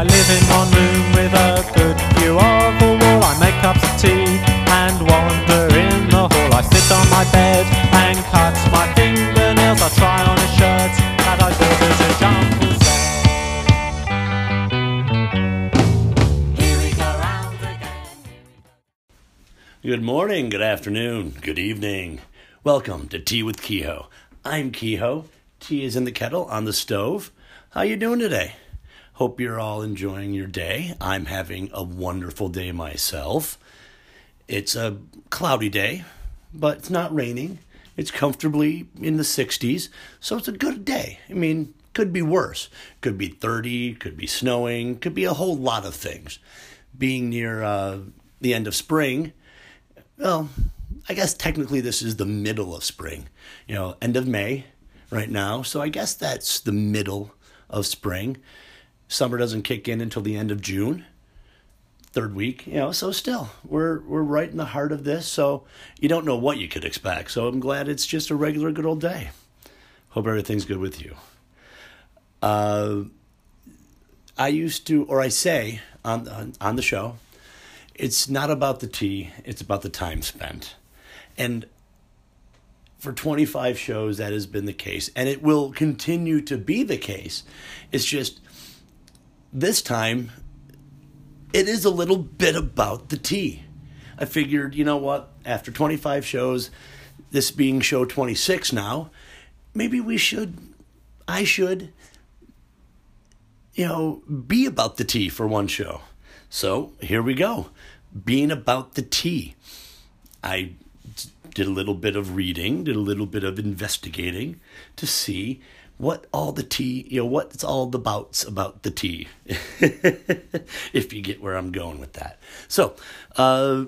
I live in one room with a good view of the wall. I make cups of tea and wander in the hall. I sit on my bed and cut my fingernails. I try on a shirt that I bought at a jumble. Good morning, good afternoon, good evening. Welcome to Tea with Kehoe. I'm Kehoe. Tea is in the kettle on the stove. How you doing today? Hope you're all enjoying your day. I'm having a wonderful day myself. It's a cloudy day, but it's not raining. It's comfortably in the 60s, so it's a good day. I mean, could be worse. Could be 30, could be snowing, could be a whole lot of things. Being near uh, the end of spring, well, I guess technically this is the middle of spring, you know, end of May right now. So I guess that's the middle of spring. Summer doesn't kick in until the end of June, third week, you know, so still we're we're right in the heart of this. So you don't know what you could expect. So I'm glad it's just a regular good old day. Hope everything's good with you. Uh I used to or I say on on, on the show, it's not about the tea, it's about the time spent. And for 25 shows, that has been the case, and it will continue to be the case. It's just this time, it is a little bit about the tea. I figured, you know what, after 25 shows, this being show 26 now, maybe we should, I should, you know, be about the tea for one show. So here we go, being about the tea. I did a little bit of reading, did a little bit of investigating to see what all the tea, you know, what's all the bouts about the tea, if you get where I'm going with that. So, uh,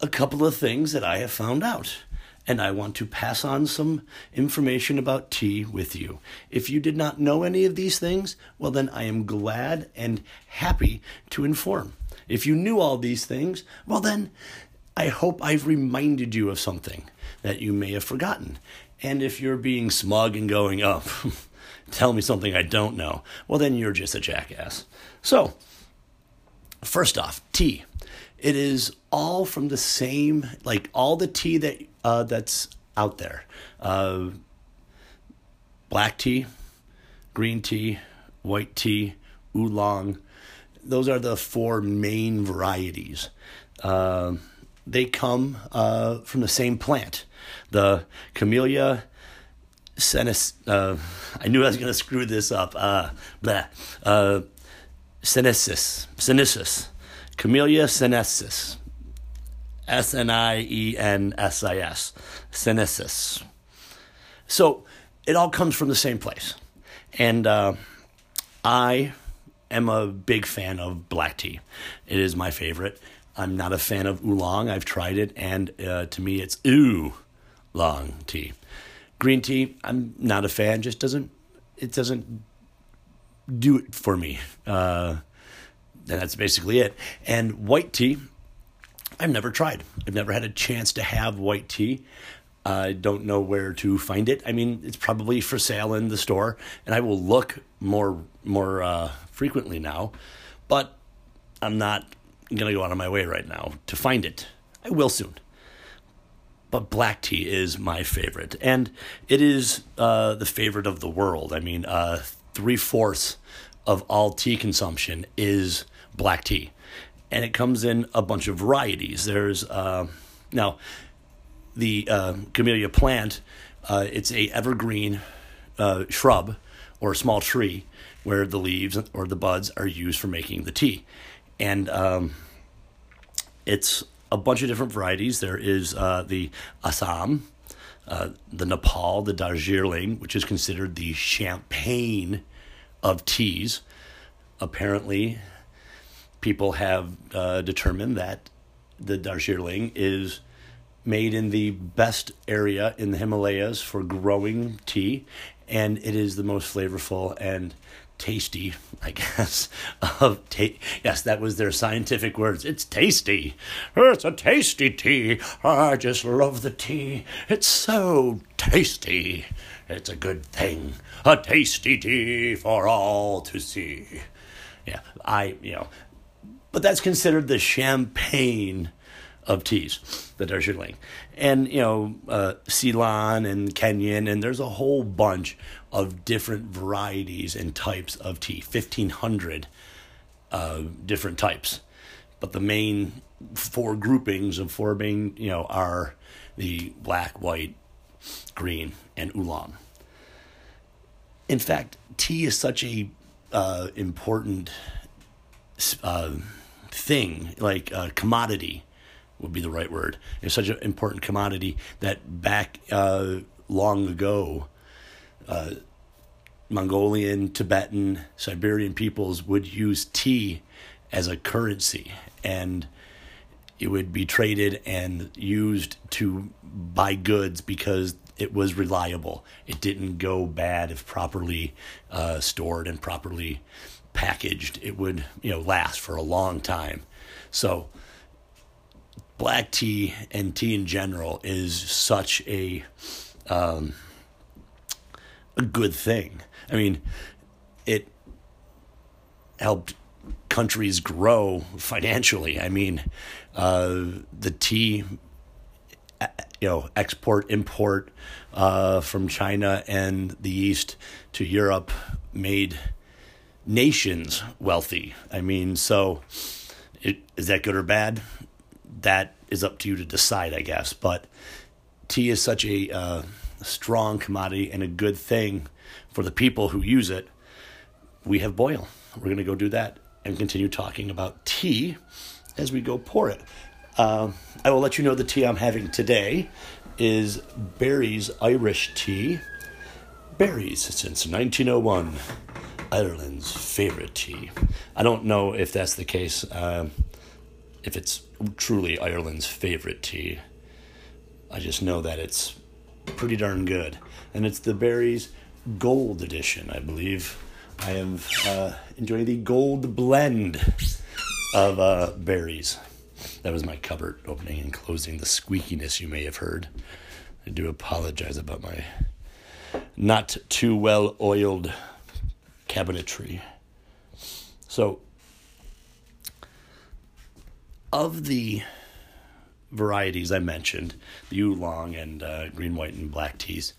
a couple of things that I have found out, and I want to pass on some information about tea with you. If you did not know any of these things, well, then I am glad and happy to inform. If you knew all these things, well, then I hope I've reminded you of something that you may have forgotten. And if you're being smug and going, oh, tell me something I don't know, well, then you're just a jackass. So, first off, tea. It is all from the same, like all the tea that uh, that's out there. Uh, black tea, green tea, white tea, oolong. Those are the four main varieties. Uh, they come uh, from the same plant, the Camellia senes. Uh, I knew I was going to screw this up. Uh, blah. Uh, senesis, senesis, Camellia senesis, S N I E N S I S, senesis. So it all comes from the same place, and uh, I am a big fan of black tea. It is my favorite. I'm not a fan of oolong. I've tried it, and uh, to me, it's ooh long tea. Green tea, I'm not a fan. Just doesn't it doesn't do it for me. Uh, and that's basically it. And white tea, I've never tried. I've never had a chance to have white tea. I don't know where to find it. I mean, it's probably for sale in the store, and I will look more more uh, frequently now. But I'm not to go out of my way right now to find it. I will soon. But black tea is my favorite, and it is uh, the favorite of the world. I mean, uh, three fourths of all tea consumption is black tea, and it comes in a bunch of varieties. There's uh, now the uh, camellia plant. Uh, it's a evergreen uh, shrub or a small tree where the leaves or the buds are used for making the tea, and um, it's a bunch of different varieties. There is uh, the Assam, uh, the Nepal, the Darjeeling, which is considered the champagne of teas. Apparently, people have uh, determined that the Darjeeling is made in the best area in the Himalayas for growing tea, and it is the most flavorful and tasty, I guess. Of ta- yes, that was their scientific words. It's tasty. It's a tasty tea. I just love the tea. It's so tasty. It's a good thing. A tasty tea for all to see. Yeah, I you know, but that's considered the champagne of teas, the Darjeeling, and you know uh, Ceylon and Kenyan, and there's a whole bunch of different varieties and types of tea, fifteen hundred uh, different types, but the main four groupings of four being you know are the black, white, green, and oolong. In fact, tea is such a uh, important uh, thing, like a commodity would be the right word. It's such an important commodity that back uh, long ago, uh, Mongolian, Tibetan, Siberian peoples would use tea as a currency, and it would be traded and used to buy goods because it was reliable. It didn't go bad if properly uh, stored and properly packaged. It would you know last for a long time. So black tea and tea in general is such a um, a good thing. I mean, it helped countries grow financially. I mean, uh, the tea, you know, export import uh, from China and the East to Europe made nations wealthy. I mean, so it, is that good or bad? That is up to you to decide, I guess. But tea is such a uh, strong commodity and a good thing for the people who use it. We have boil. We're going to go do that and continue talking about tea as we go pour it. Uh, I will let you know the tea I'm having today is Barry's Irish Tea. Barry's since 1901, Ireland's favorite tea. I don't know if that's the case, uh, if it's truly Ireland's favorite tea. I just know that it's pretty darn good. And it's the Barry's Gold Edition, I believe. I am uh, enjoying the gold blend of uh, Barry's. That was my cupboard opening and closing, the squeakiness you may have heard. I do apologize about my not too well oiled cabinetry. So, of the varieties I mentioned, the oolong and uh, green, white, and black teas,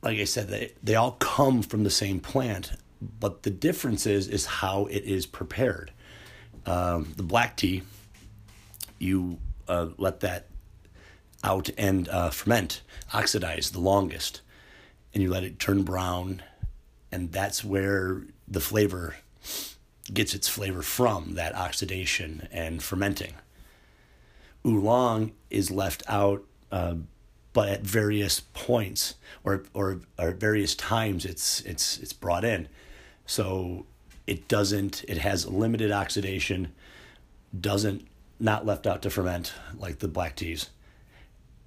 like I said, they, they all come from the same plant, but the difference is, is how it is prepared. Um, the black tea, you uh, let that out and uh, ferment, oxidize the longest, and you let it turn brown, and that's where the flavor gets its flavor from that oxidation and fermenting. Oolong is left out uh, but at various points or or, or various times it's it's it's brought in. So it doesn't it has limited oxidation doesn't not left out to ferment like the black teas.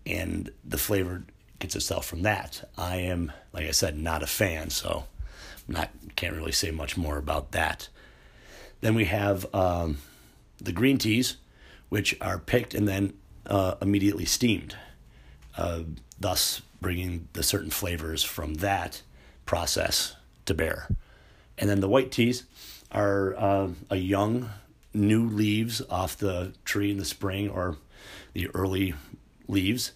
And the flavor gets itself from that. I am like i said not a fan so not can't really say much more about that then we have um, the green teas which are picked and then uh, immediately steamed uh, thus bringing the certain flavors from that process to bear. And then the white teas are uh, a young, new leaves off the tree in the spring or the early leaves.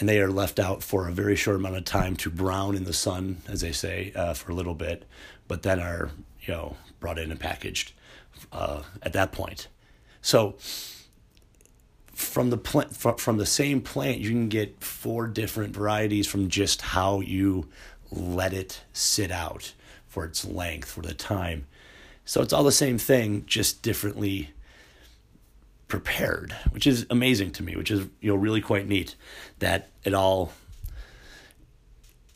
And they are left out for a very short amount of time to brown in the sun, as they say, uh, for a little bit, but then are, you know, brought in and packaged uh, at that point. So, from the plant from the same plant you can get four different varieties from just how you let it sit out for its length for the time so it's all the same thing just differently prepared which is amazing to me which is you know really quite neat that it all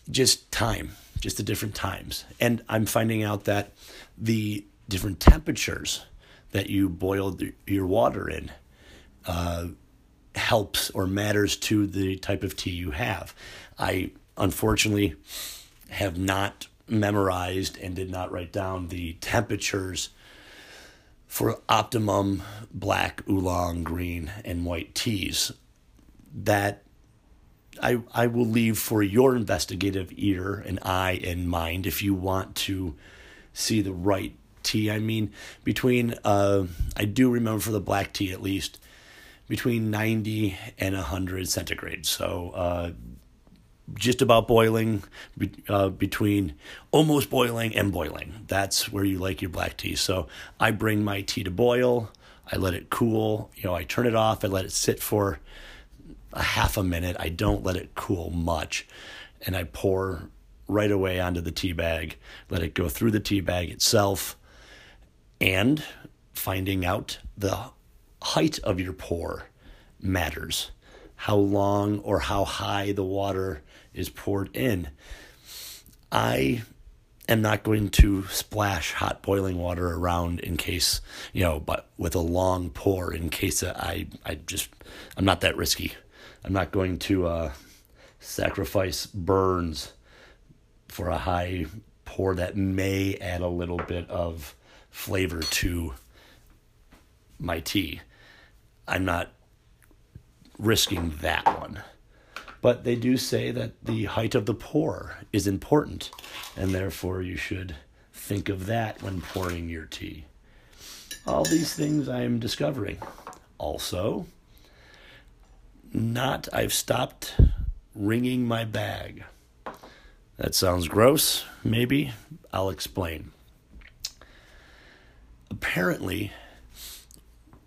just time just the different times and i'm finding out that the different temperatures that you boil your water in uh, helps or matters to the type of tea you have. I unfortunately have not memorized and did not write down the temperatures for optimum black, oolong, green, and white teas. That I, I will leave for your investigative ear and eye and mind if you want to see the right tea. I mean, between uh, I do remember for the black tea at least between 90 and 100 centigrade. So uh, just about boiling, uh, between almost boiling and boiling. That's where you like your black tea. So I bring my tea to boil. I let it cool. You know, I turn it off. I let it sit for a half a minute. I don't let it cool much, and I pour right away onto the tea bag. Let it go through the tea bag itself, and finding out the height of your pour matters. How long or how high the water is poured in. I am not going to splash hot boiling water around in case, you know, but with a long pour in case I I just I'm not that risky. I'm not going to uh, sacrifice burns for a high pour that may add a little bit of flavor to my tea. I'm not risking that one. But they do say that the height of the pour is important, and therefore you should think of that when pouring your tea. All these things I am discovering. Also, not I've stopped wringing my bag. That sounds gross, maybe. I'll explain. Apparently,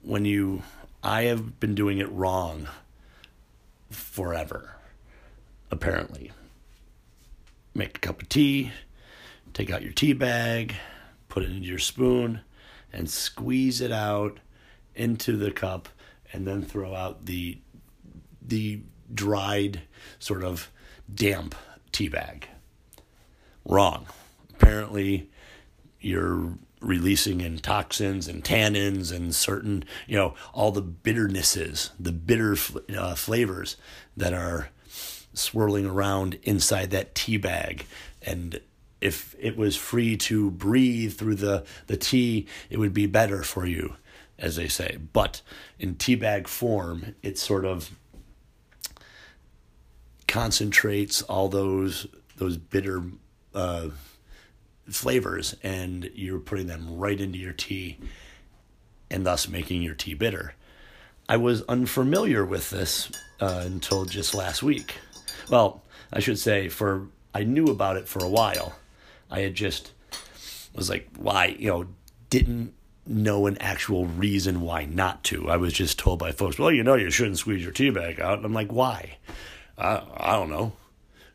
when you I have been doing it wrong forever apparently. Make a cup of tea, take out your tea bag, put it into your spoon, and squeeze it out into the cup, and then throw out the the dried, sort of damp tea bag. Wrong. Apparently, you're releasing in toxins and tannins and certain, you know, all the bitternesses, the bitter uh, flavors that are swirling around inside that tea bag and if it was free to breathe through the, the tea, it would be better for you, as they say. But in tea bag form, it's sort of concentrates all those those bitter uh, flavors, and you're putting them right into your tea, and thus making your tea bitter. I was unfamiliar with this uh, until just last week. Well, I should say for I knew about it for a while. I had just was like, why, you know, didn't know an actual reason why not to. I was just told by folks, well, you know, you shouldn't squeeze your tea bag out. And I'm like, why? I, I don't know.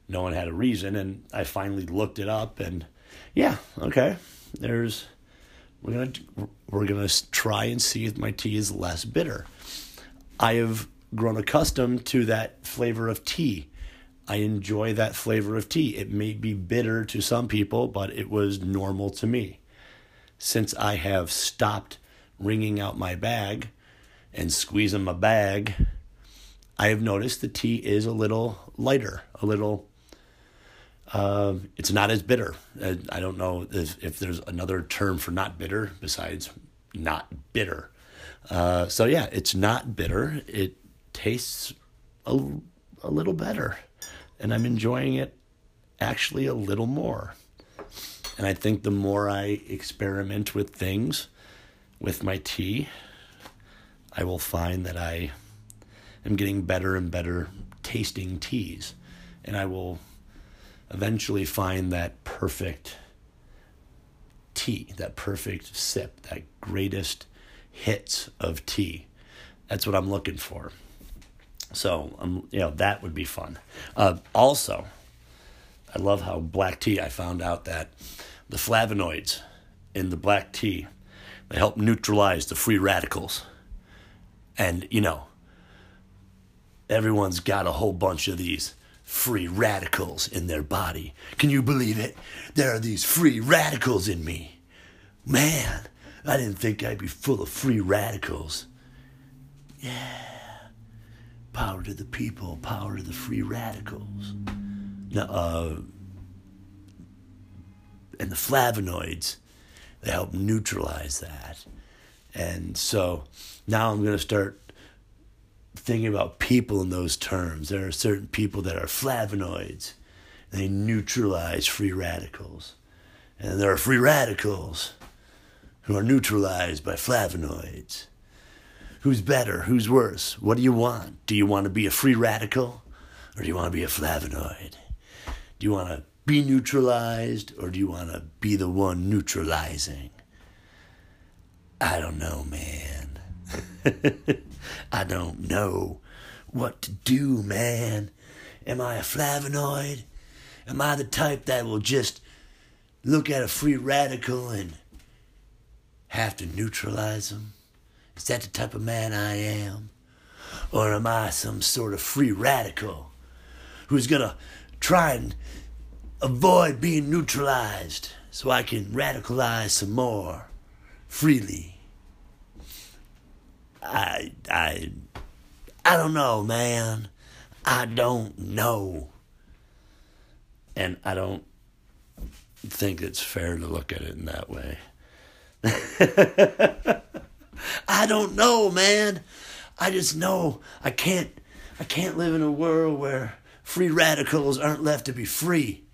No one had a reason. And I finally looked it up and yeah, okay. There's, we're going to, we're going to try and see if my tea is less bitter. I have grown accustomed to that flavor of tea I enjoy that flavor of tea. It may be bitter to some people, but it was normal to me. Since I have stopped wringing out my bag and squeezing my bag, I have noticed the tea is a little lighter, a little. Uh, it's not as bitter. Uh, I don't know if, if, there's another term for not bitter besides not bitter. Uh, so yeah, it's not bitter. It tastes a, a little better and I'm enjoying it actually a little more. And I think the more I experiment with things with my tea, I will find that I am getting better and better tasting teas. And I will eventually find that perfect tea, that perfect sip, that greatest hits of tea. That's what I'm looking for. So, um, you know, that would be fun. Uh, also, I love how black tea, I found out that the flavonoids in the black tea, they help neutralize the free radicals. And, you know, everyone's got a whole bunch of these free radicals in their body. Can you believe it? There are these free radicals in me. Man, I didn't think I'd be full of free radicals. Yeah power to the people, power to the free radicals. Now, uh, and the flavonoids, they help neutralize that. And so now I'm going to start thinking about people in those terms. There are certain people that are flavonoids, they neutralize free radicals. And there are free radicals who are neutralized by flavonoids. Who's better? Who's worse? What do you want? Do you want to be a free radical or do you want to be a flavonoid? Do you want to be neutralized or do you want to be the one neutralizing? I don't know, man. I don't know what to do, man. Am I a flavonoid? Am I the type that will just look at a free radical and have to neutralize them? Is that the type of man I am? Or am I some sort of free radical who's gonna try and avoid being neutralized so I can radicalize some more freely? I I I don't know, man. I don't know. And I don't think it's fair to look at it in that way. I don't know, man. I just know I can't I can't live in a world where free radicals aren't left to be free.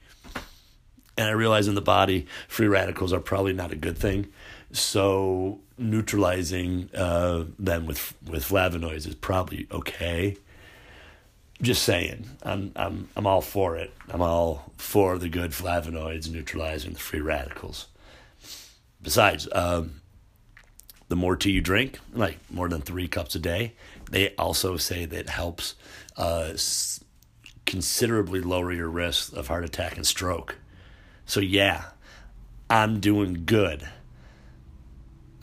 And I realize in the body, free radicals are probably not a good thing. So neutralizing uh, them with with flavonoids is probably okay. Just saying, I'm I'm I'm all for it. I'm all for the good flavonoids neutralizing the free radicals. Besides, um, the more tea you drink, like more than three cups a day, they also say that helps uh, considerably lower your risk of heart attack and stroke. So yeah, I'm doing good.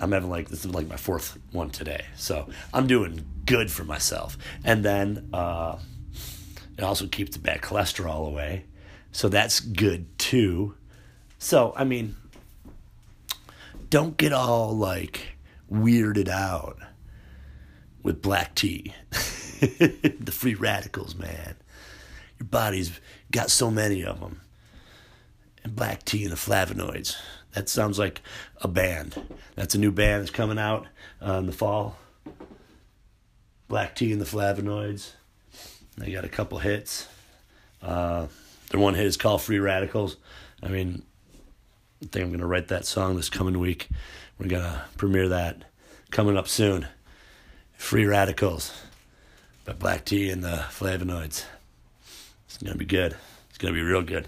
I'm having like this is like my fourth one today, so I'm doing good for myself. And then uh, it also keeps the bad cholesterol away, so that's good too. So I mean, don't get all like weirded out with black tea. the free radicals, man. Your body's got so many of them. And black tea and the flavonoids. That sounds like a band. That's a new band that's coming out uh, in the fall. Black tea and the flavonoids. They got a couple hits. Uh, their one hit is called Free Radicals. I mean, I think I'm going to write that song this coming week. We're going to premiere that coming up soon. Free Radicals by Black Tea and the Flavonoids. It's going to be good. It's going to be real good.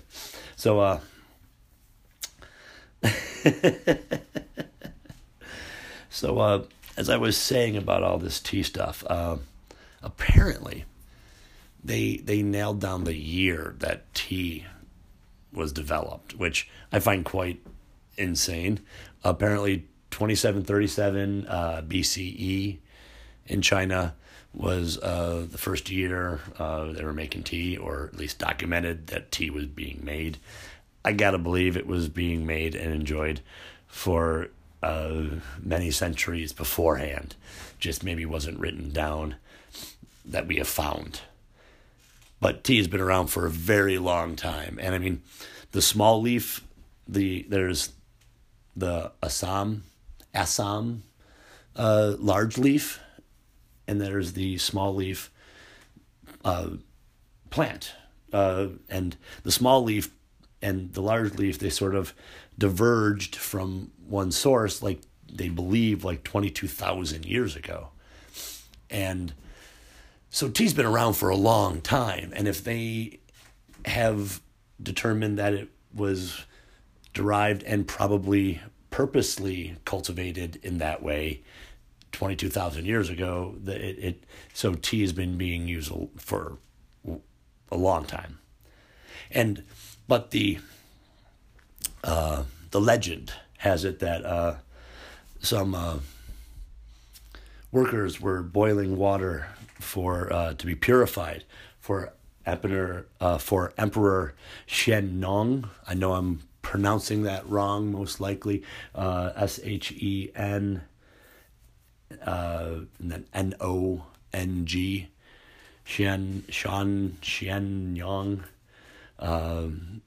So, uh, so uh, as I was saying about all this tea stuff, uh, apparently they they nailed down the year that tea was developed, which I find quite insane. Apparently, 2737 uh, BCE in China was uh, the first year uh, they were making tea, or at least documented that tea was being made. I gotta believe it was being made and enjoyed for uh, many centuries beforehand. Just maybe wasn't written down that we have found. But tea has been around for a very long time, and I mean, the small leaf, the there's the Assam, Assam, uh, large leaf, and there's the small leaf uh, plant, uh, and the small leaf and the large leaf they sort of diverged from one source like they believe like 22,000 years ago. And so tea's been around for a long time and if they have determined that it was derived and probably purposely cultivated in that way 22,000 years ago that it, it so tea has been being used for a long time. And but the uh, the legend has it that uh, some uh, workers were boiling water for uh, to be purified for Emperor uh, for Emperor Shen Nong. I know I'm pronouncing that wrong, most likely. Uh, S H E N and then N O N G. Shen Shan Xian Yang um,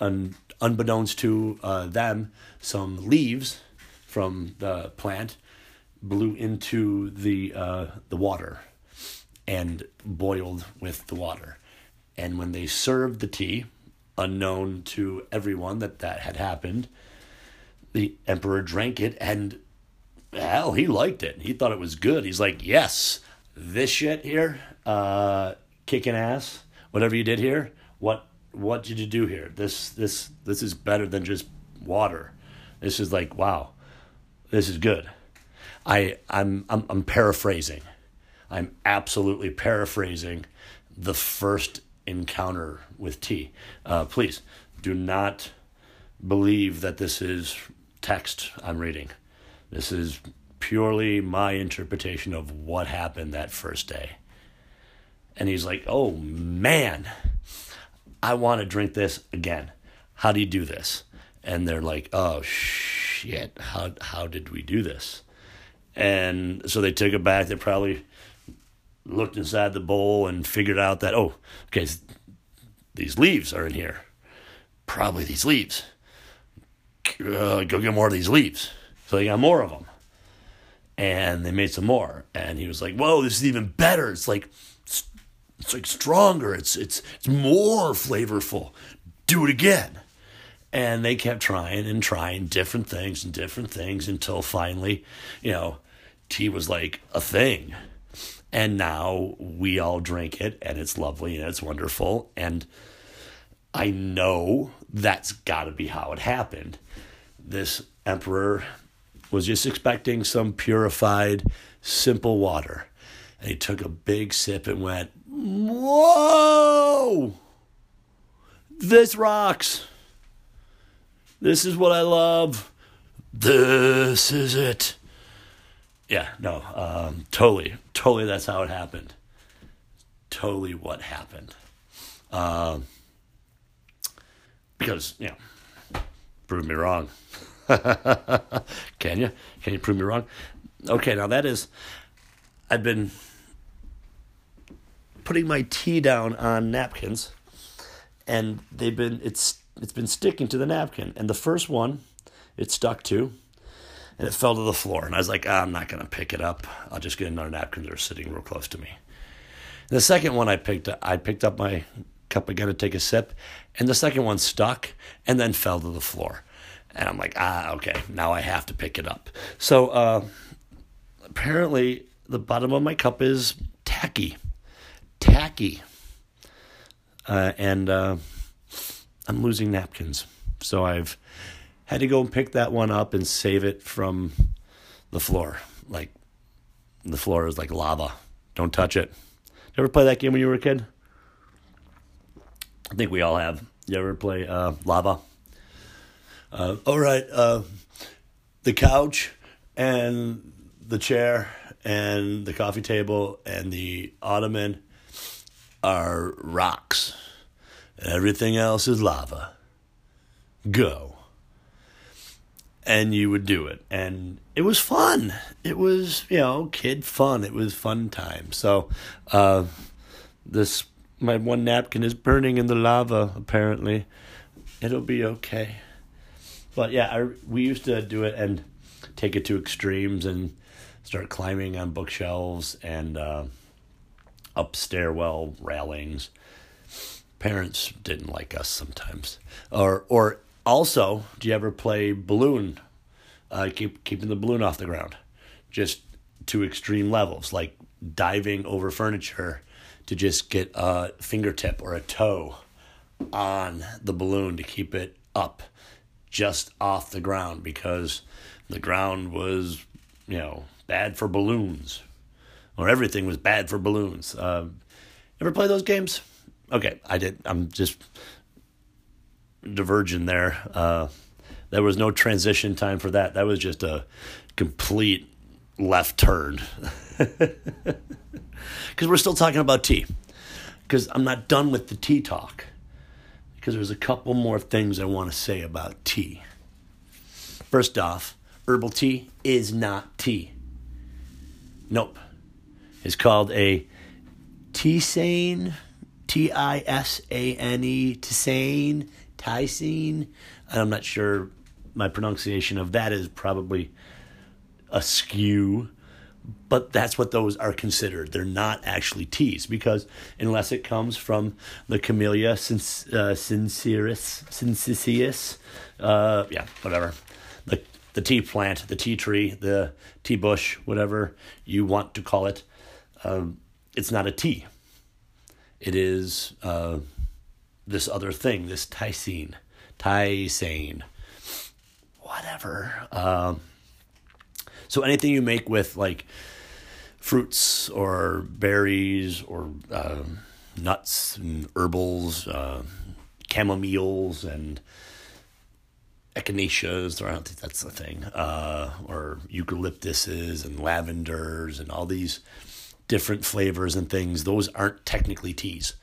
un, unbeknownst to uh, them, some leaves from the plant blew into the uh, the water and boiled with the water. And when they served the tea, unknown to everyone that that had happened. The emperor drank it and hell, he liked it. He thought it was good. He's like, yes, this shit here, uh, kicking ass. Whatever you did here, what what did you do here? This this this is better than just water. This is like wow, this is good. I I'm I'm, I'm paraphrasing. I'm absolutely paraphrasing the first encounter with tea. Uh, please do not believe that this is text I'm reading. This is purely my interpretation of what happened that first day. And he's like, oh man, I want to drink this again. How do you do this? And they're like, oh shit, how, how did we do this? And so they took it back. They probably looked inside the bowl and figured out that, oh, okay, these leaves are in here. Probably these leaves. Uh, go get more of these leaves. So they got more of them. And they made some more. And he was like, whoa, this is even better. It's like, it's like stronger. It's, it's, it's more flavorful. Do it again. And they kept trying and trying different things and different things until finally, you know, tea was like a thing. And now we all drink it and it's lovely and it's wonderful. And I know that's got to be how it happened. This emperor was just expecting some purified, simple water. And he took a big sip and went, Whoa! This rocks. This is what I love. This is it. Yeah, no, um, totally, totally that's how it happened. Totally what happened. Um, because, you know, prove me wrong. Can you? Can you prove me wrong? Okay, now that is, I've been putting my tea down on napkins, and they've been it's it's been sticking to the napkin, and the first one, it stuck to, and it fell to the floor, and I was like, ah, I'm not gonna pick it up. I'll just get another napkin. They're sitting real close to me. And the second one I picked up, I picked up my cup again to take a sip, and the second one stuck and then fell to the floor. And I'm like, ah, okay, now I have to pick it up. So uh, apparently, the bottom of my cup is tacky tacky. Uh, and uh, I'm losing napkins. So I've had to go and pick that one up and save it from the floor. Like, the floor is like lava. Don't touch it. You ever play that game when you were a kid? I think we all have. You ever play uh, lava? Uh, all right, uh, the couch and the chair and the coffee table and the ottoman are rocks. Everything else is lava. Go. And you would do it. And it was fun. It was, you know, kid fun. It was fun time. So, uh, this, my one napkin is burning in the lava, apparently. It'll be okay. But yeah, I, we used to do it and take it to extremes and start climbing on bookshelves and, uh, up stairwell railings. Parents didn't like us sometimes. Or or also, do you ever play balloon? Uh, keep keeping the balloon off the ground, just to extreme levels, like diving over furniture to just get a fingertip or a toe on the balloon to keep it up just off the ground because the ground was, you know, bad for balloons or everything was bad for balloons. Uh, ever play those games? Okay, I did. I'm just diverging there. Uh, there was no transition time for that. That was just a complete left turn. Because we're still talking about tea. Because I'm not done with the tea talk. Because there's a couple more things I want to say about tea. First off, herbal tea is not tea. Nope is called a tisane, T I S A N E, tisane, tisane. I'm not sure my pronunciation of that is probably askew, but that's what those are considered. They're not actually teas because unless it comes from the Camellia sincerus, sincerus, uh, yeah, whatever, the the tea plant, the tea tree, the tea bush, whatever you want to call it, um, it's not a tea. It is uh, this other thing, this tysine, tysane, whatever. Um, so anything you make with like fruits or berries or uh, nuts and herbals, uh, chamomiles and echinaceas, or I don't think that's the thing, uh, or eucalyptuses and lavenders and all these different flavors and things. Those aren't technically teas.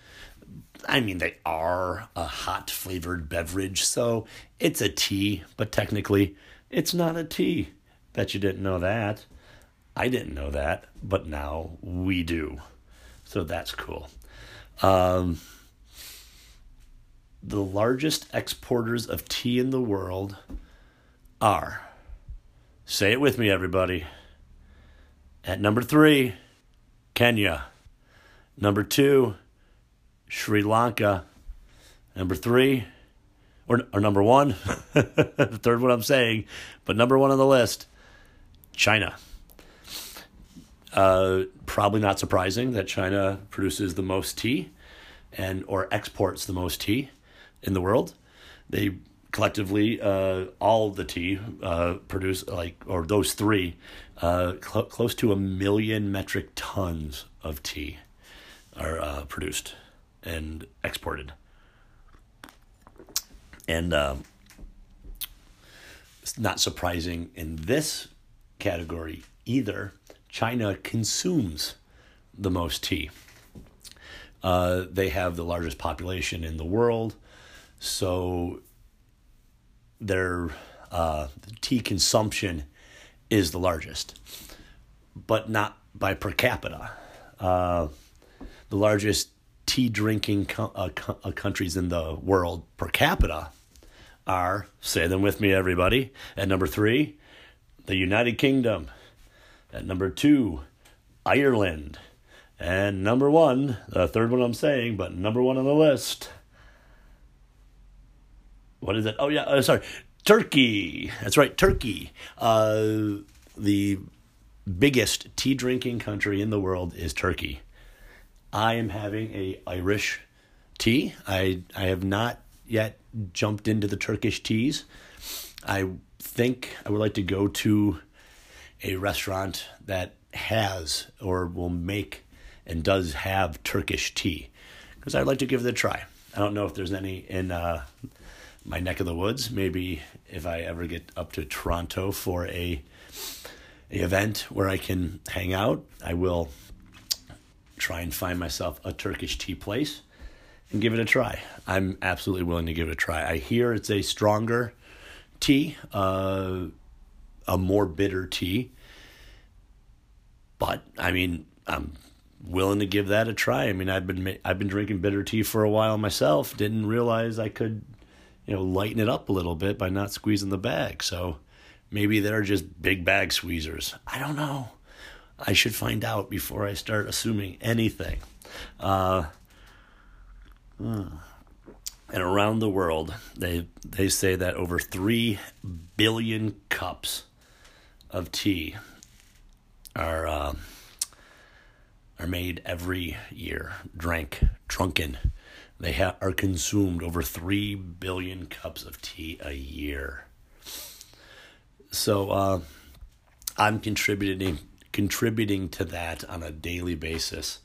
I mean, they are a hot flavored beverage, so it's a tea, but technically it's not a tea. Bet you didn't know that. I didn't know that, but now we do. So that's cool. Um, the largest exporters of tea in the world are, say it with me, everybody. At number three, Kenya. Number two, Sri Lanka. Number three, or, or number one, the third one I'm saying, but number one on the list, China. Uh, probably not surprising that China produces the most tea and or exports the most tea in the world. They collectively, uh, all the tea uh, produce like, or those three, uh, cl- close to a million metric tons of tea are uh, produced and exported. And um, it's not surprising in this category either. China consumes the most tea. Uh, they have the largest population in the world, so their uh, tea consumption is the largest, but not by per capita. Uh, the largest tea drinking co- uh, co- uh, countries in the world per capita are, say them with me, everybody. At number three, the United Kingdom. At number two, Ireland. And number one, the third one I'm saying, but number one on the list. What is it? Oh, yeah, uh, sorry. Turkey. That's right, Turkey. Uh, the biggest tea drinking country in the world is Turkey. I am having a Irish tea. I I have not yet jumped into the Turkish teas. I think I would like to go to a restaurant that has or will make and does have Turkish tea because I'd like to give it a try. I don't know if there's any in uh, my neck of the woods. Maybe if I ever get up to Toronto for a, a event where I can hang out, I will try and find myself a Turkish tea place and give it a try. I'm absolutely willing to give it a try. I hear it's a stronger tea, uh, a more bitter tea. But I mean, I'm willing to give that a try. I mean, I've been I've been drinking bitter tea for a while myself. Didn't realize I could, you know, lighten it up a little bit by not squeezing the bag. So maybe they're just big bag squeezers. I don't know. I should find out before I start assuming anything. Uh, and around the world, they they say that over three billion cups of tea are uh, are made every year, drank, drunken. They ha- are consumed over three billion cups of tea a year. So uh, I'm contributing contributing to that on a daily basis.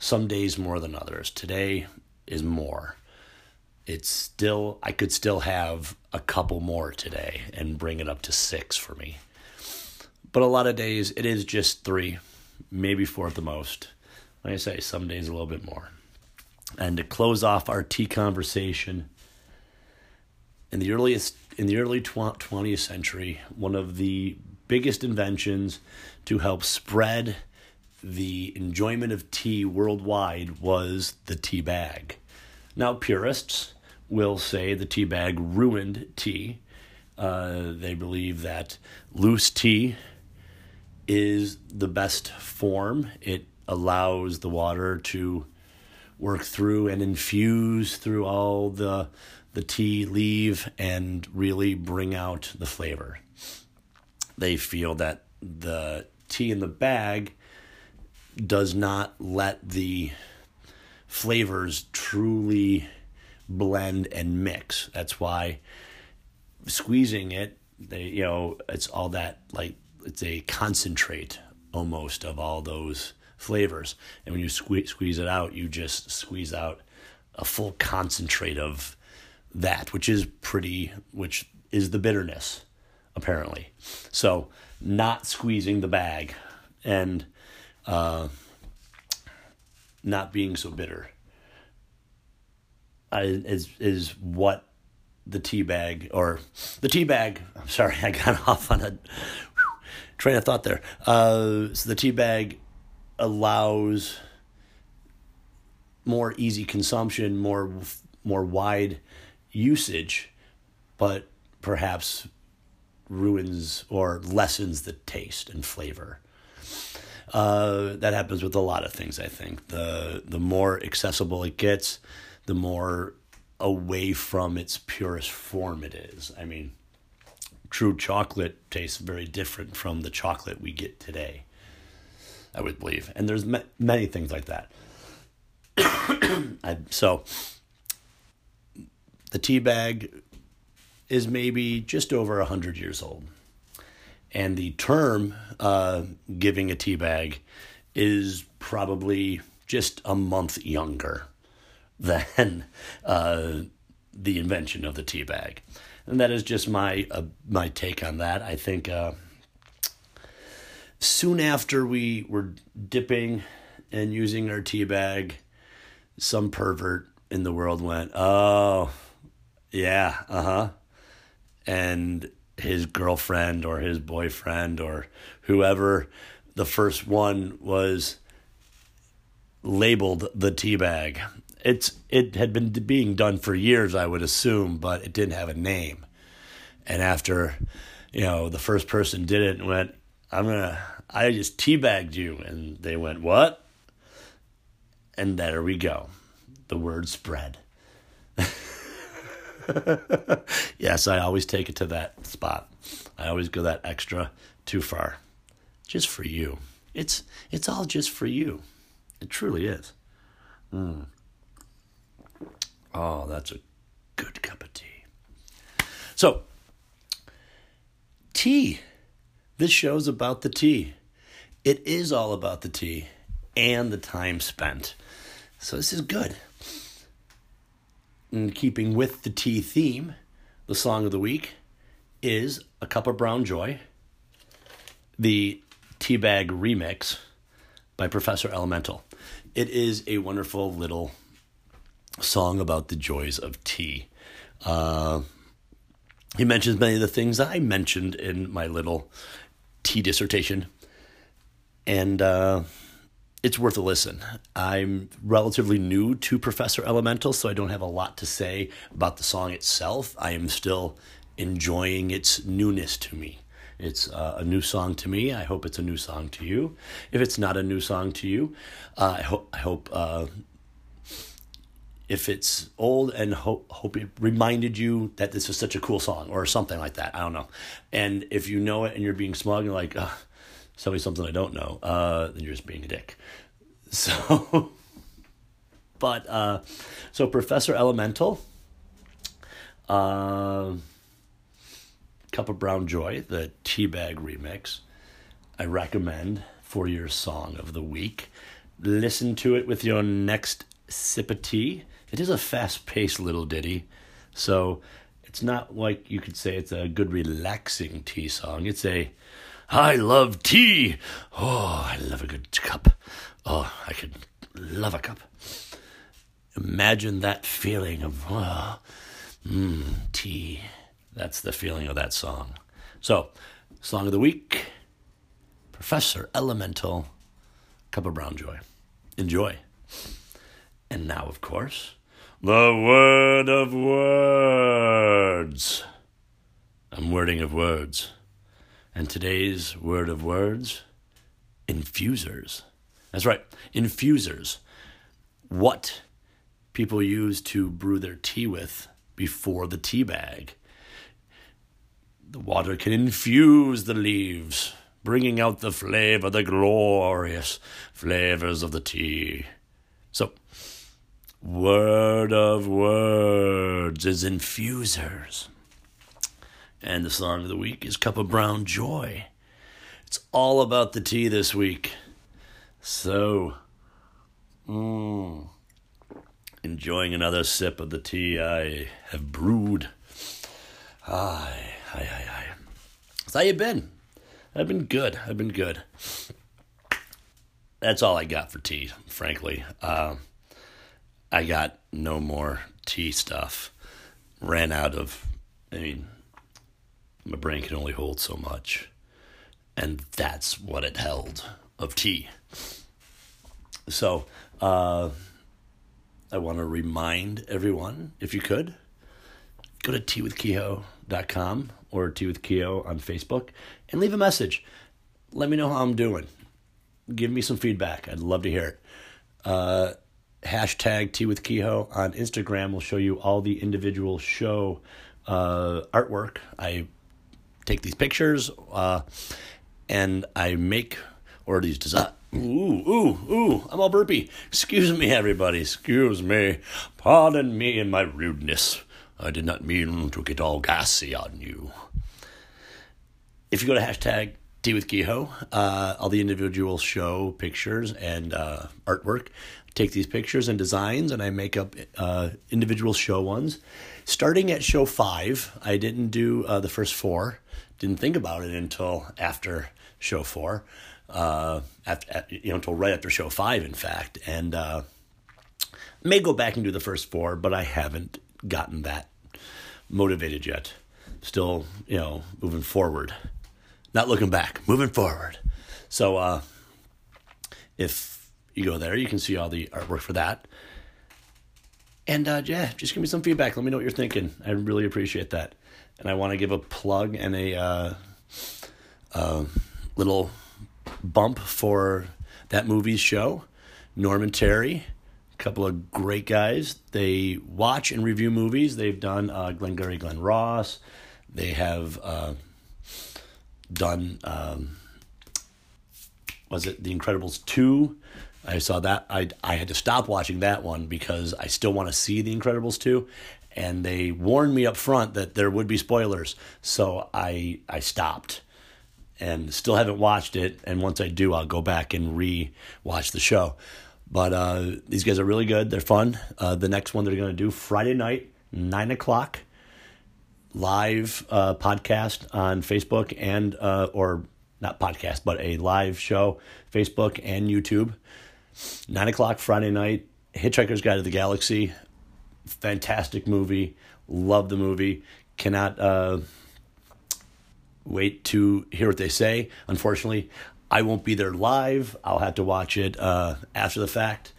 Some days more than others. Today is more. It's still, I could still have a couple more today and bring it up to six for me. But a lot of days it is just three, maybe four at the most. Like I say, some days a little bit more. And to close off our tea conversation, in the earliest in the early 20th century, one of the biggest inventions to help spread the enjoyment of tea worldwide was the tea bag. Now, purists will say the tea bag ruined tea. Uh, they believe that loose tea is the best form. It allows the water to work through and infuse through all the the tea leave and really bring out the flavor. They feel that the tea in the bag does not let the flavors truly blend and mix. That's why squeezing it, they you know, it's all that like it's a concentrate almost of all those flavors. And when you squeeze squeeze it out, you just squeeze out a full concentrate of that, which is pretty, which is the bitterness, apparently. So, not squeezing the bag and uh, not being so bitter uh, is is what the tea bag or the tea bag. I'm sorry, I got off on a train of thought there. Uh, so the tea bag allows more easy consumption, more more wide usage, but perhaps ruins or lessens the taste and flavor. Uh, that happens with a lot of things. I think the the more accessible it gets, the more away from its purest form it is. I mean, true chocolate tastes very different from the chocolate we get today. I would believe, and there's ma- many things like that. I, so the tea bag is maybe just over 100 years old. And the term uh, giving a tea bag is probably just a month younger than uh, the invention of the tea bag. And that is just my uh, my take on that. I think uh, soon after we were dipping and using our tea bag, some pervert in the world went, "Oh, yeah, uh huh. And his girlfriend or his boyfriend or whoever the first one was labeled the tea bag. It's it had been being done for years, I would assume, but it didn't have a name. And after, you know, the first person did it and went, I'm gonna I just teabagged you and they went, What? And there we go. The word spread. yes, I always take it to that spot. I always go that extra too far. Just for you. It's it's all just for you. It truly is. Mm. Oh, that's a good cup of tea. So, tea. This show's about the tea. It is all about the tea and the time spent. So, this is good in keeping with the tea theme, the song of the week is A Cup of Brown Joy, the Teabag remix by Professor Elemental. It is a wonderful little song about the joys of tea. Uh, he mentions many of the things I mentioned in my little tea dissertation. And uh, it's worth a listen. I'm relatively new to Professor Elemental, so I don't have a lot to say about the song itself. I am still enjoying its newness to me. It's uh, a new song to me. I hope it's a new song to you. If it's not a new song to you, uh, I hope I hope uh, if it's old and hope hope it reminded you that this is such a cool song or something like that. I don't know. And if you know it and you're being smug and like tell me something I don't know, uh, then you're just being a dick. So, but, uh, so Professor Elemental, uh, Cup of Brown Joy, the Teabag remix, I recommend for your song of the week. Listen to it with your next sip of tea. It is a fast paced little ditty, so it's not like you could say it's a good relaxing tea song. It's a I love tea. Oh, I love a good cup. Oh, I could love a cup. Imagine that feeling of, oh, mmm, tea. That's the feeling of that song. So, song of the week Professor Elemental, Cup of Brown Joy. Enjoy. And now, of course, the word of words. I'm wording of words. And today's word of words infusers. That's right, infusers. What people use to brew their tea with before the tea bag. The water can infuse the leaves, bringing out the flavor, the glorious flavors of the tea. So, word of words is infusers. And the song of the week is Cup of Brown Joy. It's all about the tea this week. So, mmm enjoying another sip of the tea I have brewed. Aye, aye, aye, aye. So how you been? I've been good. I've been good. That's all I got for tea, frankly. Uh, I got no more tea stuff. Ran out of, I mean, my brain can only hold so much. And that's what it held of tea. So, uh, I want to remind everyone, if you could, go to teawithkehoe.com or Tea with Kehoe on Facebook and leave a message. Let me know how I'm doing. Give me some feedback. I'd love to hear it. Uh, hashtag Tea with Kehoe on Instagram will show you all the individual show uh, artwork. I take these pictures uh, and I make or these design Ooh, ooh, ooh, I'm all burpy. Excuse me, everybody. Excuse me. Pardon me and my rudeness. I did not mean to get all gassy on you. If you go to hashtag Tea with Kehoe, uh, all the individual show pictures and uh, artwork, take these pictures and designs, and I make up uh, individual show ones. Starting at show five, I didn't do uh, the first four. Didn't think about it until after show four uh, after, you know, until right after show five, in fact. And uh, may go back and do the first four, but I haven't gotten that motivated yet. Still, you know, moving forward, not looking back, moving forward. So, uh, if you go there, you can see all the artwork for that. And uh, yeah, just give me some feedback. Let me know what you're thinking. I really appreciate that. And I want to give a plug and a uh, uh, little bump for that movie's show. Norman Terry, a couple of great guys. They watch and review movies. They've done uh, Glengarry Glen Ross. They have uh, done, um, was it The Incredibles 2? I saw that. I, I had to stop watching that one because I still want to see The Incredibles 2. And they warned me up front that there would be spoilers. So I, I stopped and still haven't watched it. And once I do, I'll go back and re watch the show. But uh, these guys are really good. They're fun. Uh, the next one they're going to do Friday night, 9 o'clock, live uh, podcast on Facebook and, uh, or not podcast, but a live show, Facebook and YouTube. 9 o'clock Friday night, Hitchhiker's Guide to the Galaxy. Fantastic movie. Love the movie. Cannot uh, wait to hear what they say. Unfortunately, I won't be there live. I'll have to watch it uh, after the fact.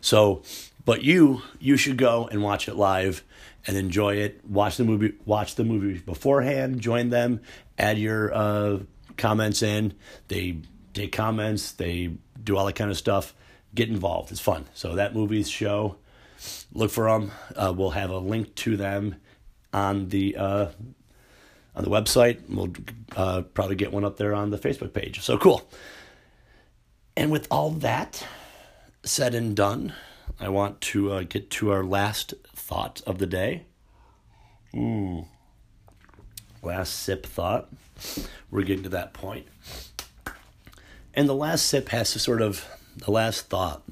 So, but you you should go and watch it live and enjoy it. Watch the movie. Watch the movie beforehand. Join them. Add your uh, comments in. They take comments. They do all that kind of stuff. Get involved. It's fun. So that movie's show. Look for them. Uh, we'll have a link to them on the uh, on the website. We'll uh, probably get one up there on the Facebook page. So cool. And with all that said and done, I want to uh, get to our last thought of the day. Mm. Last sip thought. We're getting to that point. And the last sip has to sort of, the last thought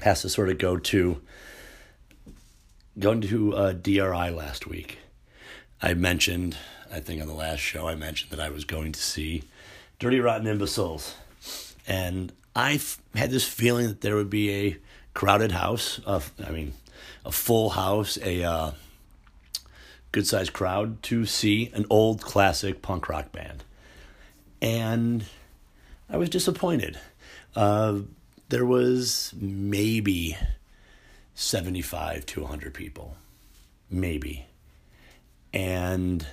has to sort of go to going to uh, DRI last week. I mentioned I think on the last show I mentioned that I was going to see Dirty Rotten Imbeciles. And I had this feeling that there would be a crowded house, of, I mean, a full house, a uh, good sized crowd to see an old classic punk rock band. And I was disappointed. Uh, there was maybe 75 to 100 people. Maybe. And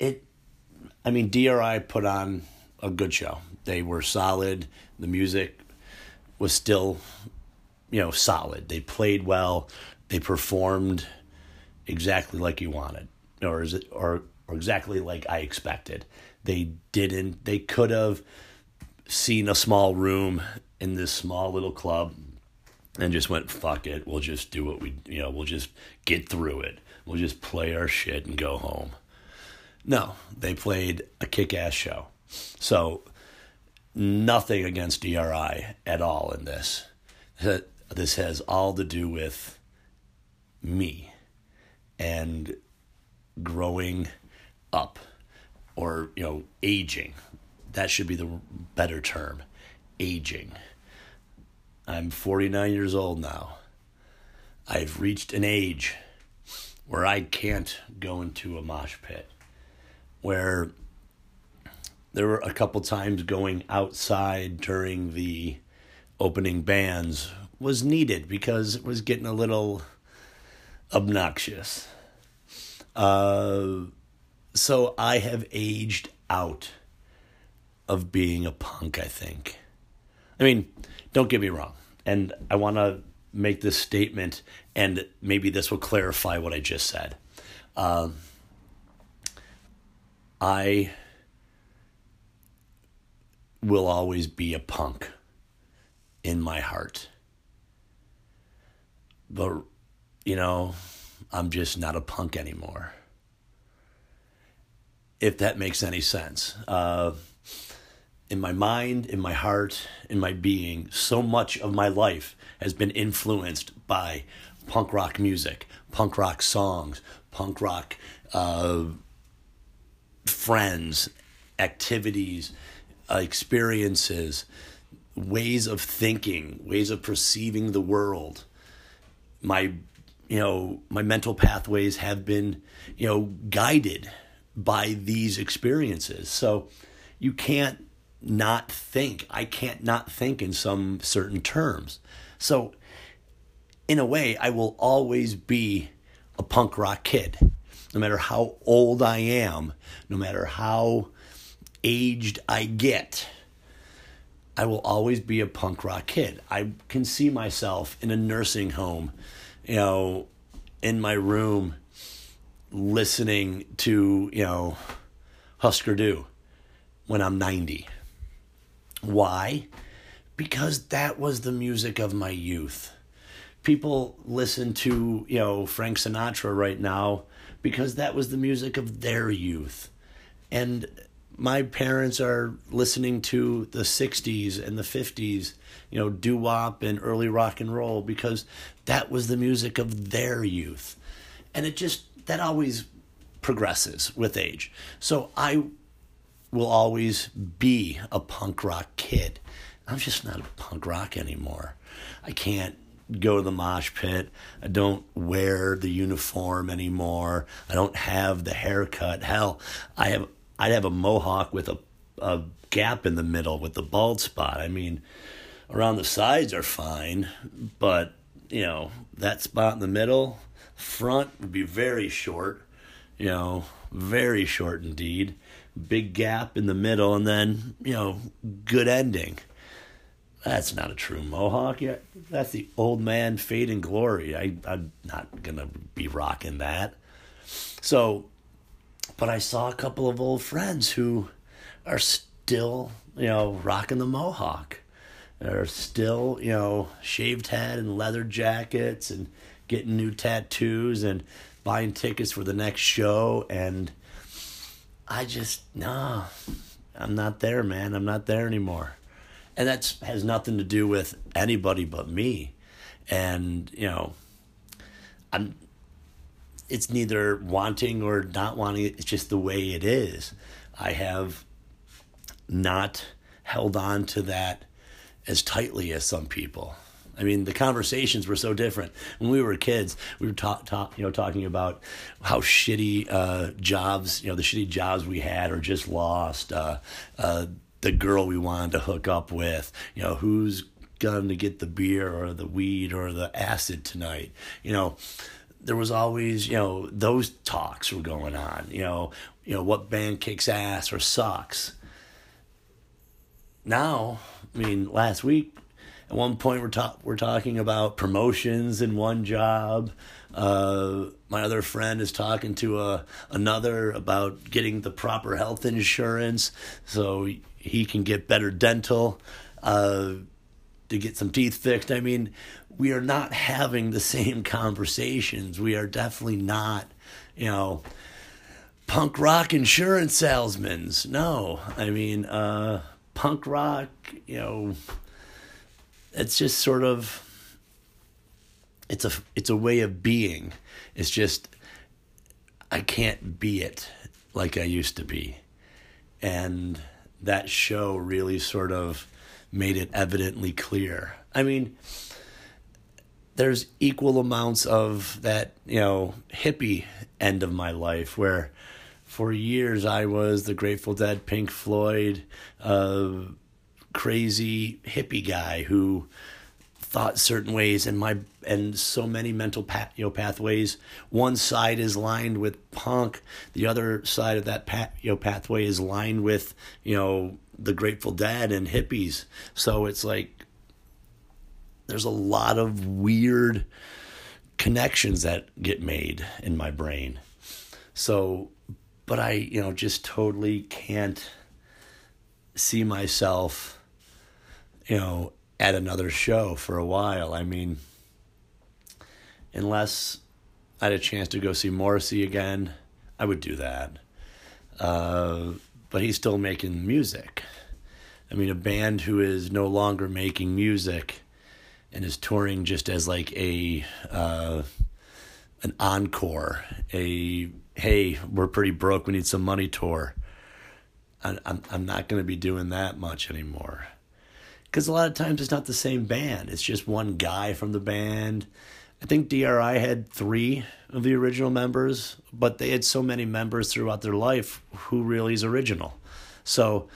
it, I mean, DRI put on a good show. They were solid. The music was still, you know, solid. They played well. They performed exactly like you wanted, or is it, or or exactly like I expected. They didn't. They could have seen a small room in this small little club and just went fuck it we'll just do what we you know we'll just get through it. We'll just play our shit and go home. No they played a kick-ass show. So nothing against DRI at all in this. This has all to do with me and growing up or you know aging. That should be the better term aging i'm 49 years old now i've reached an age where i can't go into a mosh pit where there were a couple times going outside during the opening bands was needed because it was getting a little obnoxious uh, so I have aged out of being a punk, I think. I mean, don't get me wrong. And I want to make this statement, and maybe this will clarify what I just said. Um, I will always be a punk in my heart. But, you know, I'm just not a punk anymore if that makes any sense. Uh, in my mind, in my heart, in my being, so much of my life has been influenced by punk rock music, punk rock songs, punk rock uh, friends, activities, uh, experiences, ways of thinking, ways of perceiving the world. My, you know, my mental pathways have been, you know, guided by these experiences. So you can't not think. I can't not think in some certain terms. So, in a way, I will always be a punk rock kid. No matter how old I am, no matter how aged I get, I will always be a punk rock kid. I can see myself in a nursing home, you know, in my room listening to, you know, Husker Du when I'm 90. Why? Because that was the music of my youth. People listen to, you know, Frank Sinatra right now because that was the music of their youth. And my parents are listening to the 60s and the 50s, you know, doo wop and early rock and roll because that was the music of their youth. And it just that always progresses with age. So I will always be a punk rock kid. I'm just not a punk rock anymore. I can't go to the mosh pit. I don't wear the uniform anymore. I don't have the haircut. Hell, I have I'd have a mohawk with a a gap in the middle with the bald spot. I mean, around the sides are fine, but you know, that spot in the middle, Front would be very short, you know, very short indeed. Big gap in the middle, and then, you know, good ending. That's not a true mohawk. Yeah, that's the old man fade and glory. I, I'm not gonna be rocking that. So, but I saw a couple of old friends who are still, you know, rocking the mohawk. They're still, you know, shaved head and leather jackets and getting new tattoos and buying tickets for the next show and I just no I'm not there man. I'm not there anymore. And that has nothing to do with anybody but me. And you know I'm it's neither wanting or not wanting. It's just the way it is. I have not held on to that as tightly as some people I mean, the conversations were so different. When we were kids, we were talk, you know, talking about how shitty uh, jobs, you know, the shitty jobs we had or just lost. Uh, uh, the girl we wanted to hook up with, you know, who's going to get the beer or the weed or the acid tonight, you know. There was always, you know, those talks were going on. You know, you know what band kicks ass or sucks now, I mean, last week, at one point we're talk we're talking about promotions in one job. Uh, my other friend is talking to a another about getting the proper health insurance so he can get better dental uh, to get some teeth fixed. I mean, we are not having the same conversations. We are definitely not, you know, punk rock insurance salesmen. No, I mean, uh, punk rock, you know, it's just sort of it's a it's a way of being. It's just I can't be it like I used to be. And that show really sort of made it evidently clear. I mean, there's equal amounts of that, you know, hippie end of my life where for years I was the Grateful Dead, Pink Floyd, uh, crazy hippie guy who thought certain ways and my and so many mental path, you know, pathways. One side is lined with punk the other side of that path, you know, pathway is lined with you know the grateful dead and hippies. So it's like there's a lot of weird connections that get made in my brain. So but i you know just totally can't see myself you know, at another show for a while. I mean, unless I had a chance to go see Morrissey again, I would do that. Uh, but he's still making music. I mean, a band who is no longer making music and is touring just as like a uh, an encore, a hey, we're pretty broke, we need some money tour. I'm I'm not going to be doing that much anymore because a lot of times it's not the same band. It's just one guy from the band. I think DRI had three of the original members, but they had so many members throughout their life. Who really is original? So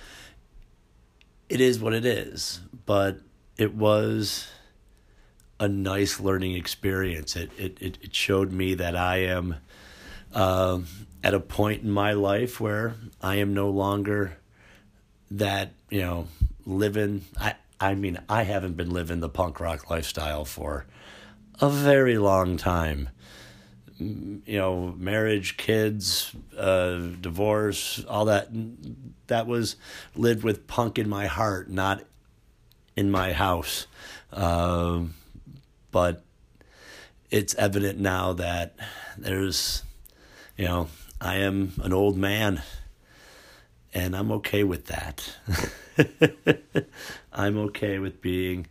it is what it is. But it was a nice learning experience. It it it, it showed me that I am uh, at a point in my life where I am no longer that you know living. I I mean, I haven't been living the punk rock lifestyle for a very long time. You know, marriage, kids, uh, divorce, all that. That was lived with punk in my heart, not in my house. Uh, but it's evident now that there's, you know, I am an old man and I'm okay with that. I'm okay with being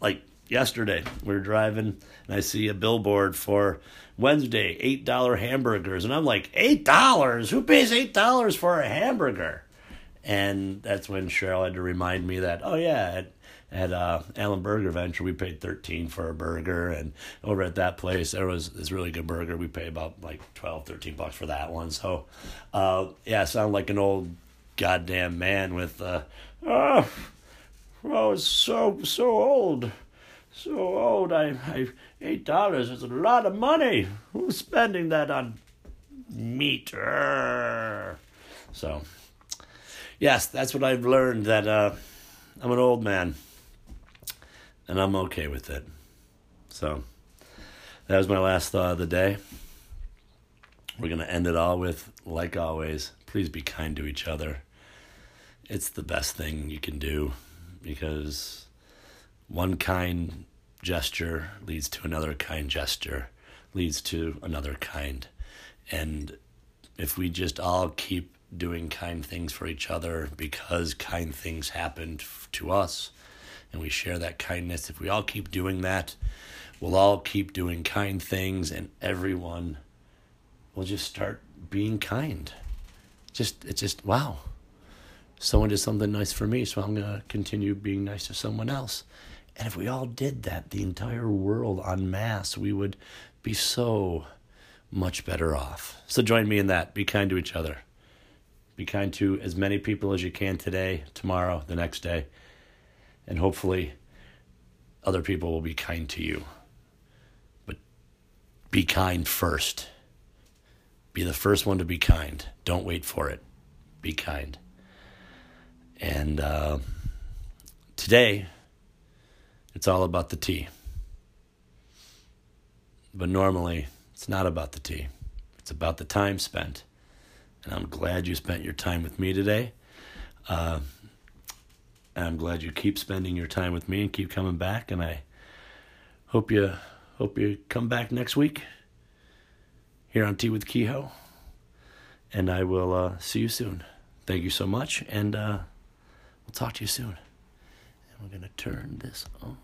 like yesterday. We are driving and I see a billboard for Wednesday, $8 hamburgers. And I'm like, $8? Who pays $8 for a hamburger? And that's when Cheryl had to remind me that, oh, yeah, at, at uh, Allen Burger Venture, we paid 13 for a burger. And over at that place, there was this really good burger. We pay about like 12, 13 bucks for that one. So, uh, yeah, I sound like an old goddamn man with, uh, oh, oh, it's so, so old. So old. I, I, eight dollars is a lot of money. Who's spending that on meat? So, yes, that's what I've learned that uh, I'm an old man and I'm okay with it. So, that was my last thought of the day. We're going to end it all with, like always, please be kind to each other. It's the best thing you can do because one kind gesture leads to another kind gesture, leads to another kind. And if we just all keep doing kind things for each other because kind things happened to us and we share that kindness, if we all keep doing that, we'll all keep doing kind things and everyone will just start being kind just it's just wow. Someone did something nice for me, so I'm gonna continue being nice to someone else. And if we all did that, the entire world en masse, we would be so much better off. So join me in that. Be kind to each other. Be kind to as many people as you can today, tomorrow, the next day. And hopefully, other people will be kind to you. But be kind first. Be the first one to be kind. Don't wait for it. Be kind. And uh, today, it's all about the tea. But normally, it's not about the tea, it's about the time spent. And I'm glad you spent your time with me today. Uh, I'm glad you keep spending your time with me and keep coming back. And I hope you hope you come back next week here on Tea with Kehoe. And I will uh, see you soon. Thank you so much, and uh, we'll talk to you soon. And we're gonna turn this on.